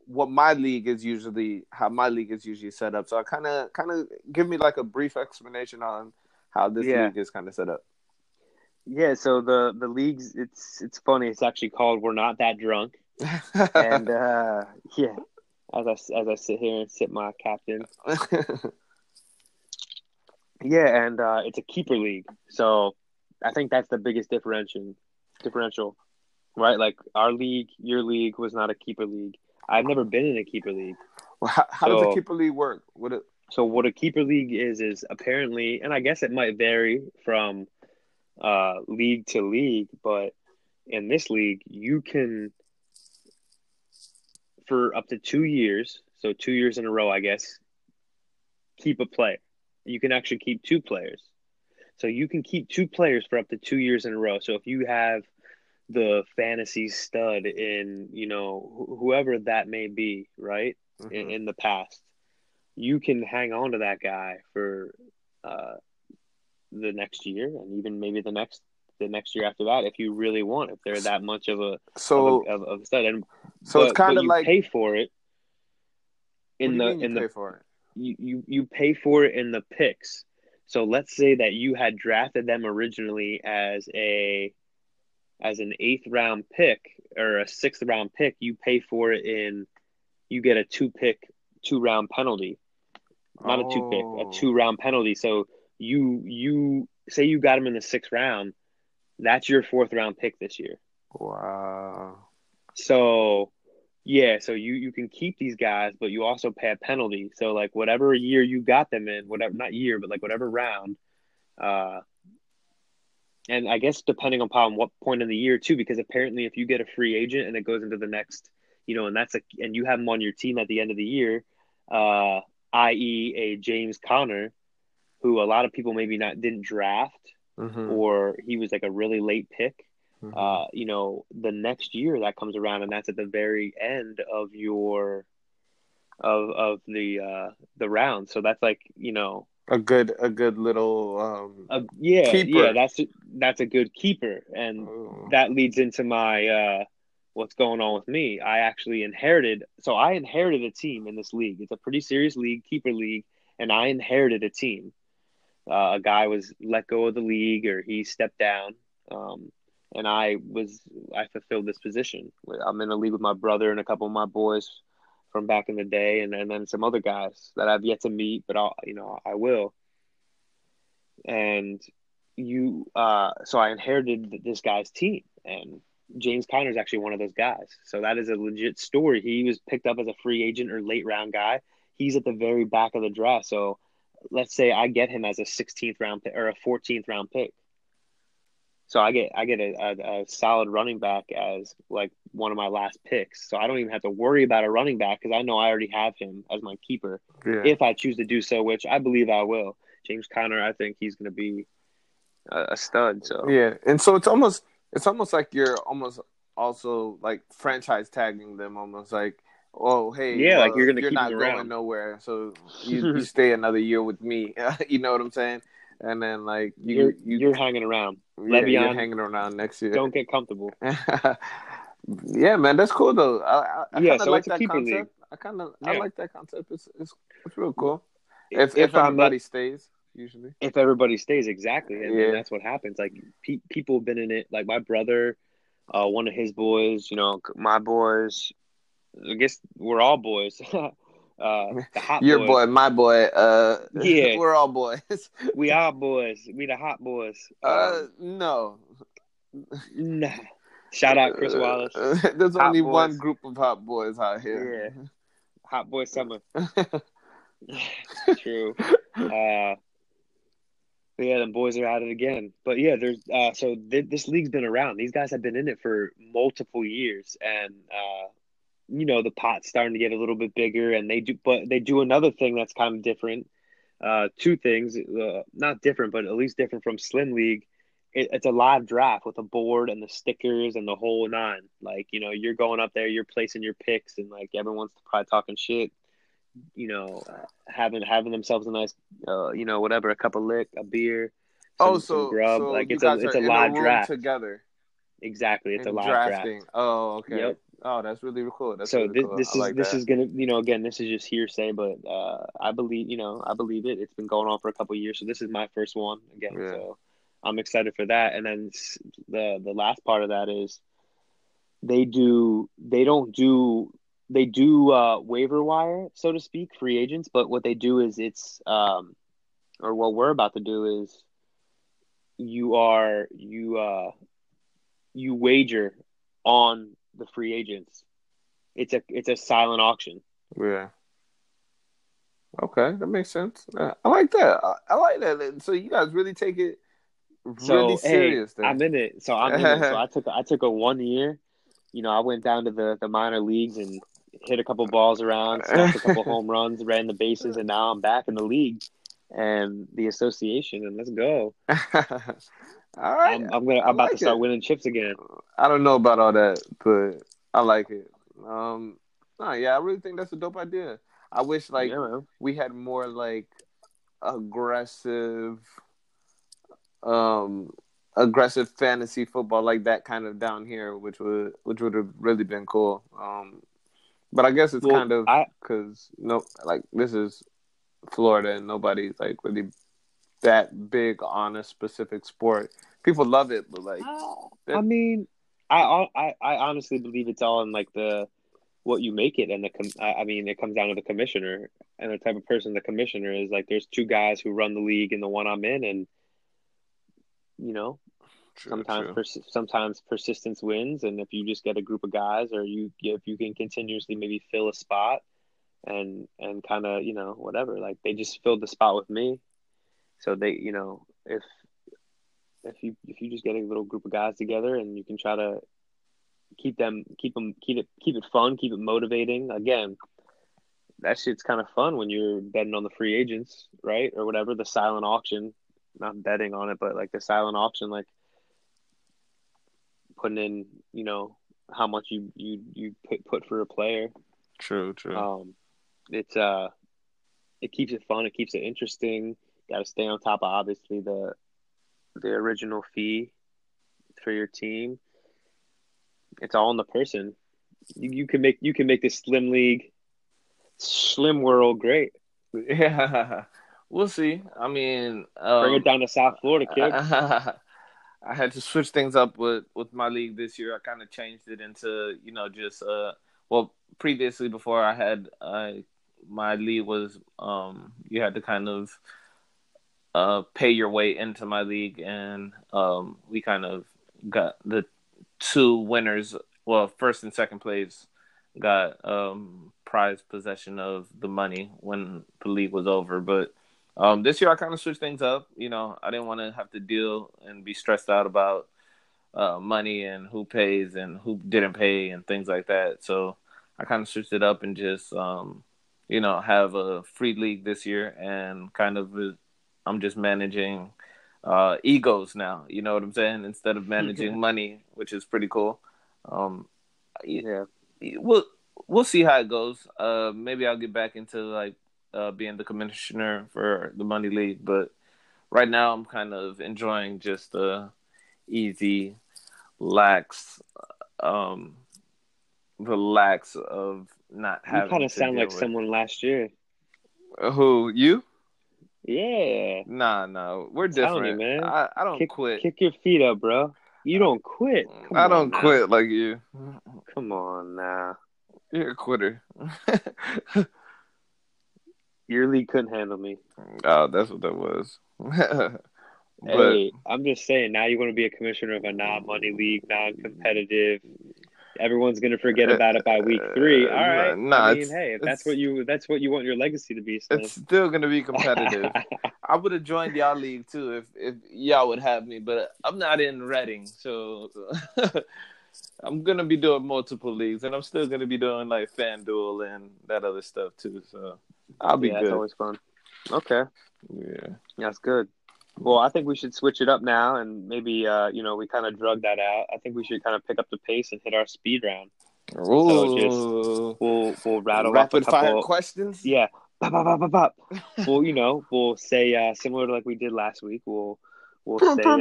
what my league is usually how my league is usually set up. So I kind of kind of give me like a brief explanation on how this yeah. league is kind of set up. Yeah, so the the leagues it's it's funny. It's actually called "We're Not That Drunk," and uh, yeah, as I as I sit here and sit my captain. yeah, and uh, it's a keeper league, so I think that's the biggest differential. Differential, right? Like our league, your league was not a keeper league. I've never been in a keeper league. Well, how, how so, does a keeper league work? What it... So what a keeper league is is apparently, and I guess it might vary from uh, league to league, but in this league, you can for up to two years, so two years in a row, I guess, keep a player. You can actually keep two players. So you can keep two players for up to two years in a row. So if you have the fantasy stud in, you know, wh- whoever that may be, right, mm-hmm. in, in, the past, you can hang on to that guy for uh, the next year and even maybe the next the next year after that if you really want if they're that much of a so of a, of, a stud and so but, it's kind of like pay for it in the in the for it you, you you pay for it in the picks so let's say that you had drafted them originally as a as an eighth round pick or a sixth round pick you pay for it in you get a two pick two round penalty not oh. a two pick a oh. two round penalty so you you say you got him in the sixth round that's your fourth round pick this year. Wow. So yeah, so you you can keep these guys, but you also pay a penalty. So like whatever year you got them in, whatever not year, but like whatever round, uh, and I guess depending upon what point in the year too, because apparently if you get a free agent and it goes into the next, you know, and that's a and you have them on your team at the end of the year, uh, i.e. a James Conner, who a lot of people maybe not didn't draft mm-hmm. or he was like a really late pick. Mhm. uh, you know, the next year that comes around, and that's at the very end of your of of the uh, the round. So that's like you know, a good a good little um a, yeah, Keeper. yeah, that's that's a good keeper, and oh, that leads into my uh, what's going on with me. I actually inherited, so I inherited a team in this league. It's a pretty serious league, keeper league, and I inherited a team. Uh, a guy was let go of the league, or he stepped down, um, and I was I fulfilled this position. I'm in a league with my brother and a couple of my boys from back in the day, and, and then some other guys that I've yet to meet, but I'll you know I will. And you, uh, so I inherited this guy's team, and James Conner is actually one of those guys. So that is a legit story. He was picked up as a free agent or late round guy. He's at the very back of the draft. So let's say I get him as a 16th round pick or a 14th round pick. So I get I get a, a, a solid running back as like one of my last picks. So I don't even have to worry about a running back because I know I already have him as my keeper yeah. if I choose to do so, which I believe I will. James Conner, I think he's going to be a, a stud. So Yeah, and so it's almost it's almost like you're almost also like franchise tagging them, almost like, oh hey, Yeah, like you're gonna you're keep not going around. nowhere, so you, you stay another year with me. you know what I'm saying? And then like you you're you you're hanging around. yeah, you're Le'Veon, hanging around next year. Don't get comfortable. yeah, man, that's cool though. I, I, Yeah, kind of so like that concept. league. I kind of I like that concept. It's it's it's real cool. If if, if everybody stays, usually. if everybody stays exactly, and Yeah. that's what happens. Like pe- people have been in it. Like my brother, uh, one of his boys. You know, my boys. I guess we're all boys. uh, the hot Your boys. boy, my boy. Uh, Yeah. we're all boys. We are boys. We the hot boys. Uh, Um, no. nah. Shout out Chris Wallace. Uh, there's Hot only boys. one group of hot boys out here. Yeah. Hot boy summer. True. Uh, yeah, the boys are at it again. But yeah, there's uh, so th- this league's been around. These guys have been in it for multiple years, and uh, you know the pot's starting to get a little bit bigger. And they do, but they do another thing that's kind of different. Uh, two things, uh, not different, but at least different from Slim League. It, it's a live draft with a board and the stickers and the whole nine. Like you know, you're going up there, you're placing your picks, and like everyone's probably talking shit you know, uh, having having themselves a nice, uh, you know, whatever, a cup of lick, a beer, some, oh, some so, grub. so like it's a it's a live room draft. together. Exactly, it's a and live drafting. draft. Oh, okay. Yep. Oh, that's really cool. That's so really this cool. this is like this that. is gonna you know again this is just hearsay, but uh, I believe you know I believe it. It's been going on for a couple of years, so this is my first one again. Yeah. So I'm excited for that. And then the the last part of that is they do they don't do they do uh, waiver wire so to speak free agents, but what they do is it's um or what we're about to do is you are you uh you wager on the free agents. It's a it's a silent auction. Yeah. Okay, that makes sense. Uh, I like that. I, I like that. So you guys really take it So really serious. hey. I'm in it. So I'm in it. So I took I took a one year. You know, I went down to the the minor leagues and hit a couple balls around, snapped a couple home runs, ran the bases, and now I'm back in the league and the association. And let's go. all right. I'm, I'm gonna I I'm about like to start it. winning chips again. I don't know about all that, but I like it. Um, no, yeah, I really think that's a dope idea. I wish like yeah, we had more like aggressive, um, aggressive fantasy football like that kind of down here, which would which would have really been cool. Um, but I guess it's Well, kind of because no, like this is Florida and nobody's like really that big on a specific sport. People love it, but like uh, I mean, I, I I honestly believe it's all in like the what you make it, and the com- I I mean, it comes down to the commissioner and the type of person the commissioner is. Like, there's two guys who run the league, and the one I'm in, and you know, True, sometimes true. pers- sometimes persistence wins, and if you just get a group of guys, or you if you can continuously maybe fill a spot, and and kind of you know whatever, like they just filled the spot with me, so they you know if if you if you just get a little group of guys together and you can try to keep them keep them keep it keep it fun keep it motivating again that shit's kind of fun when you're betting on the free agents right or whatever the silent auction not betting on it but like the silent auction like putting in, you know, how much you you you put put for a player. True, true. Um, it's uh, it keeps it fun. It keeps it interesting. Got to stay on top of obviously the the original fee for your team. It's all in the person. You, you can make you can make this slim league, slim world great. Yeah, we'll see. I mean, um, Bring it down to South Florida, kid. I had to switch things up with with my league this year. I kind of changed it into you know just uh well previously before I had uh my league was um you had to kind of uh pay your way into my league and um we kind of got the two winners well first and second place got um prize possession of the money when the league was over but um, this year I kind of switched things up. You know, I didn't want to have to deal and be stressed out about uh, money and who pays and who didn't pay and things like that. So I kind of switched it up and just, um, you know, have a free league this year and kind of I'm just managing uh, egos now. You know what I'm saying? Instead of managing money, which is pretty cool. Um, yeah, we'll we'll see how it goes. Uh, maybe I'll get back into like uh, being the commissioner for the money league, but right now I'm kind of enjoying just the easy, lax, um, relax of not having. You kind of sound like with- someone last year. Who you? Yeah, Nah, nah, we're different. you, man. I, I don't kick, quit. kick your feet up, bro. You don't quit. Come I on don't now. quit like you. Come on now. You're a quitter. Your league couldn't handle me. oh, that's what that was. but hey, I'm just saying. Now you want to be a commissioner of a non-money league, non-competitive. Everyone's gonna forget about it by week three. All right. Nah, I mean, hey, if that's what you that's what you want your legacy to be, Slim. it's still gonna be competitive. I would have joined y'all league too if if y'all would have me, but I'm not in Reading, so I'm gonna be doing multiple leagues, and I'm still gonna be doing like FanDuel and that other stuff too. So I'll be yeah, it's good. always fun. Okay, Yeah. that's good. Well, I think we should switch it up now, and maybe uh, you know we kind of drug that out. I think we should kind of pick up the pace and hit our speed round. Ooh. We'll we'll rattle Rapid off a couple. fire questions. Yeah. Bop, bop, bop, bop, bop. well, you know, we'll say uh, similar to like we did last week. We'll we'll say a,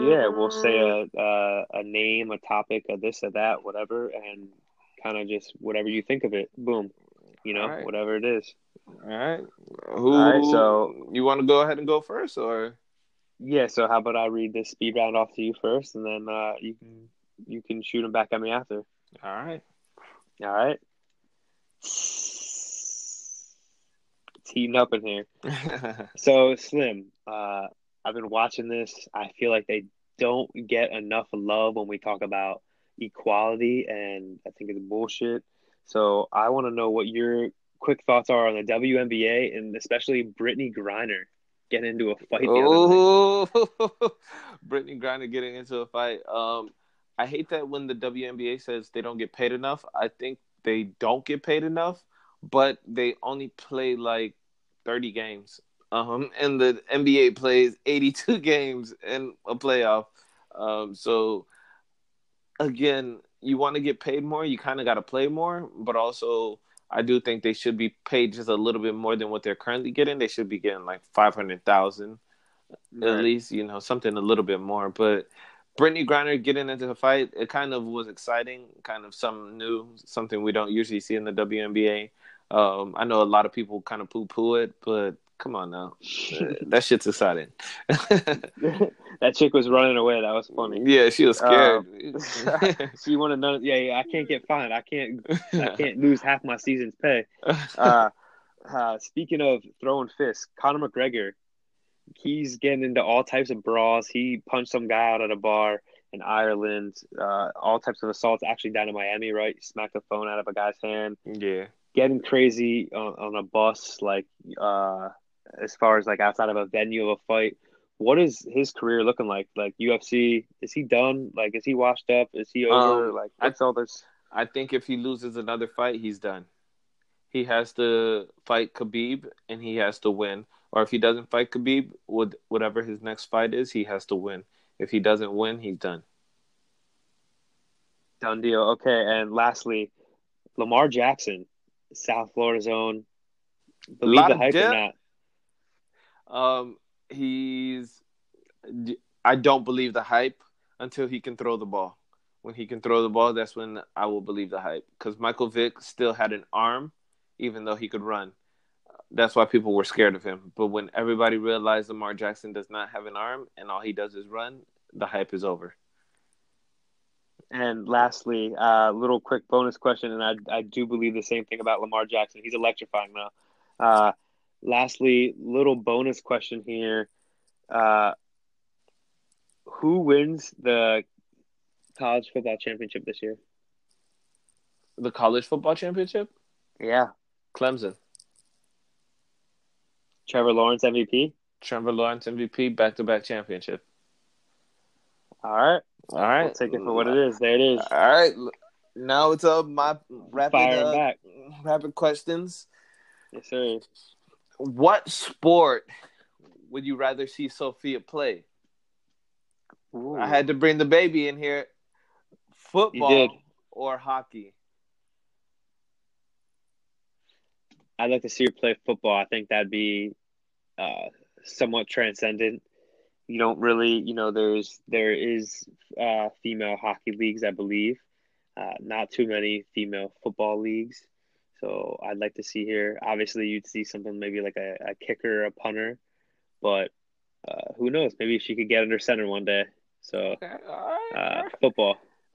yeah, we'll say a, a a name, a topic, a this, or that, whatever, and kind of just whatever you think of it. Boom. You know, All right. whatever it is. All right. Who? All right, so- you want to go ahead and go first, or Yeah. So how about I read this speed round off to you first, and then uh, you can you can shoot them back at me after. all right? All right. It's heating up in here. So Slim, uh, I've been watching this. I feel like they don't get enough love when we talk about equality, and I think it's bullshit. So I want to know what your quick thoughts are on the WNBA and especially Brittney Griner getting into a fight. Oh, Brittney Griner getting into a fight. Um, I hate that when the WNBA says they don't get paid enough. I think they don't get paid enough, but they only play like thirty games. Um, and the NBA plays eighty-two games in a playoff. Um, so again, you want to get paid more, you kind of got to play more, but also I do think they should be paid just a little bit more than what they're currently getting. They should be getting like five hundred thousand Right. at least, you know, something a little bit more. But Brittney Griner getting into the fight, it kind of was exciting, kind of something new, something we don't usually see in the WNBA. Um, I know a lot of people kind of poo poo it, but come on now, Uh, that shit's exciting. that chick was running away. That was funny. yeah, she was scared. She wanted none. Yeah, yeah, I can't get fined. I can't. I can't lose half my season's pay. uh, uh, speaking of throwing fists, Conor McGregor, he's getting into all types of brawls. He punched some guy out at a bar in Ireland. Uh, all types of assaults, actually down in Miami, right? He Smacked the phone out of a guy's hand. yeah. Getting crazy on, on a bus, like uh, as far as like outside of a venue of a fight. What is his career looking like? Like UFC, is he done? Like, is he washed up? Is he over? Um, like, I- all this? I think if he loses another fight, he's done. He has to fight Khabib, and he has to win. Or if he doesn't fight Khabib, with whatever his next fight is, he has to win. If he doesn't win, he's done. Done deal. Okay, and lastly, Lamar Jackson, South Florida zone. Believe the hype dip. or not? Um, he's. I don't believe the hype until he can throw the ball. When he can throw the ball, that's when I will believe the hype. Because Michael Vick still had an arm, even though he could run. That's why people were scared of him. But when everybody realized Lamar Jackson does not have an arm and all he does is run, the hype is over. And lastly, a uh, little quick bonus question, and I I do believe the same thing about Lamar Jackson. He's electrifying now. Uh, lastly, little bonus question here: uh, Who wins the college football championship this year? The college football championship, Yeah, Clemson. Trevor Lawrence MVP. Trevor Lawrence MVP, back to back championship. All right, All right, we'll take it for what it is. There it is. All right, now it's up my rapid Fire uh, back. rapid questions. Yes, sir. What sport would you rather see Sophia play? Ooh. I had to bring the baby in here. Football or hockey? I'd like to see her play football. I think that'd be uh, somewhat transcendent. You don't really, you know, there's there is uh, female hockey leagues, I believe. Uh, not too many female football leagues. So I'd like to see here. Obviously, you'd see something maybe like a, a kicker, a punter, but uh, who knows? Maybe she could get under center one day. So Okay, all uh, football.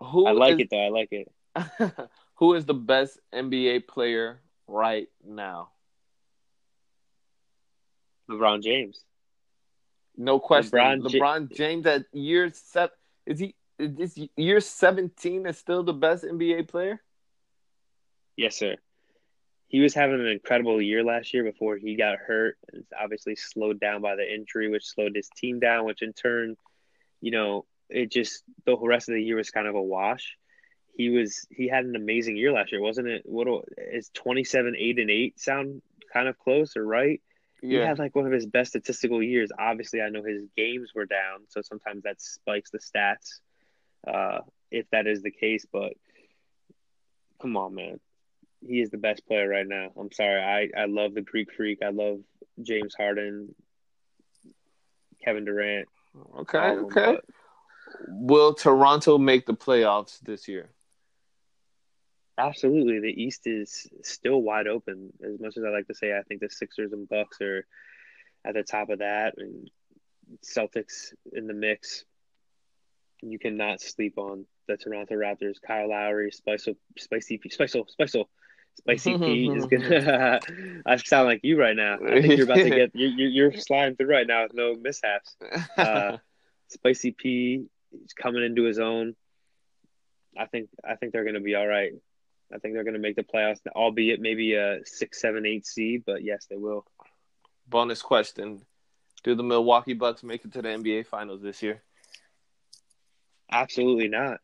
Who I like is- it though. I like it. Who is the best NBA player right now? LeBron James. No question. LeBron LeBron, Ja- James at year seven is he? Is this year seventeen is still the best NBA player? Yes, sir. He was having an incredible year last year before he got hurt. and obviously slowed down by the injury, which slowed his team down, which in turn, you know, it just the whole rest of the year was kind of a wash. He was he had an amazing year last year, wasn't it? What is twenty seven, eight and eight sound kind of close or right? He had like one of his best statistical years. Obviously, I know his games were down, so sometimes that spikes the stats, uh, if that is the case. But come on, man, he is the best player right now. I'm sorry, I I love the Greek Freak. I love James Harden, Kevin Durant. Okay, them, okay. but Will Toronto make the playoffs this year? Absolutely, the East is still wide open. As much as I like to say, I think the Sixers and Bucks are at the top of that, and Celtics in the mix. You cannot sleep on the Toronto Raptors. Kyle Lowry, Spicy, Spicy, Spicy, Spicy, Spicy P is gonna. I sound like you right now. I think you're about to get. You're, you're you're sliding through right now with no mishaps. Uh, Spicy P is coming into his own. I think I think they're going to be all right. I think they're going to make the playoffs, albeit maybe a six, seven, eight seed, but yes, they will. Bonus question: Do the Milwaukee Bucks make it to the NBA Finals this year? Absolutely not.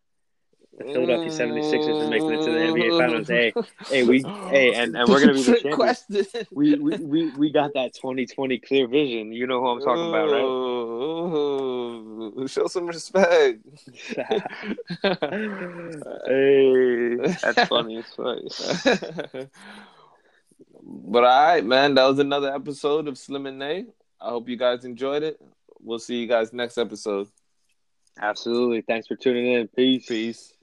The Philadelphia 76ers are making it to the NBA mm. Finals. Hey, hey, we, hey, and, and we're going to be the champions. We, we, we, we got that 2020 clear vision. You know who I'm talking about, right? Show some respect. hey, that's funny. It's funny. but all right, man, that was another episode of Slim and Nay. I hope you guys enjoyed it. We'll see you guys next episode. Absolutely. Thanks for tuning in. Peace. Peace.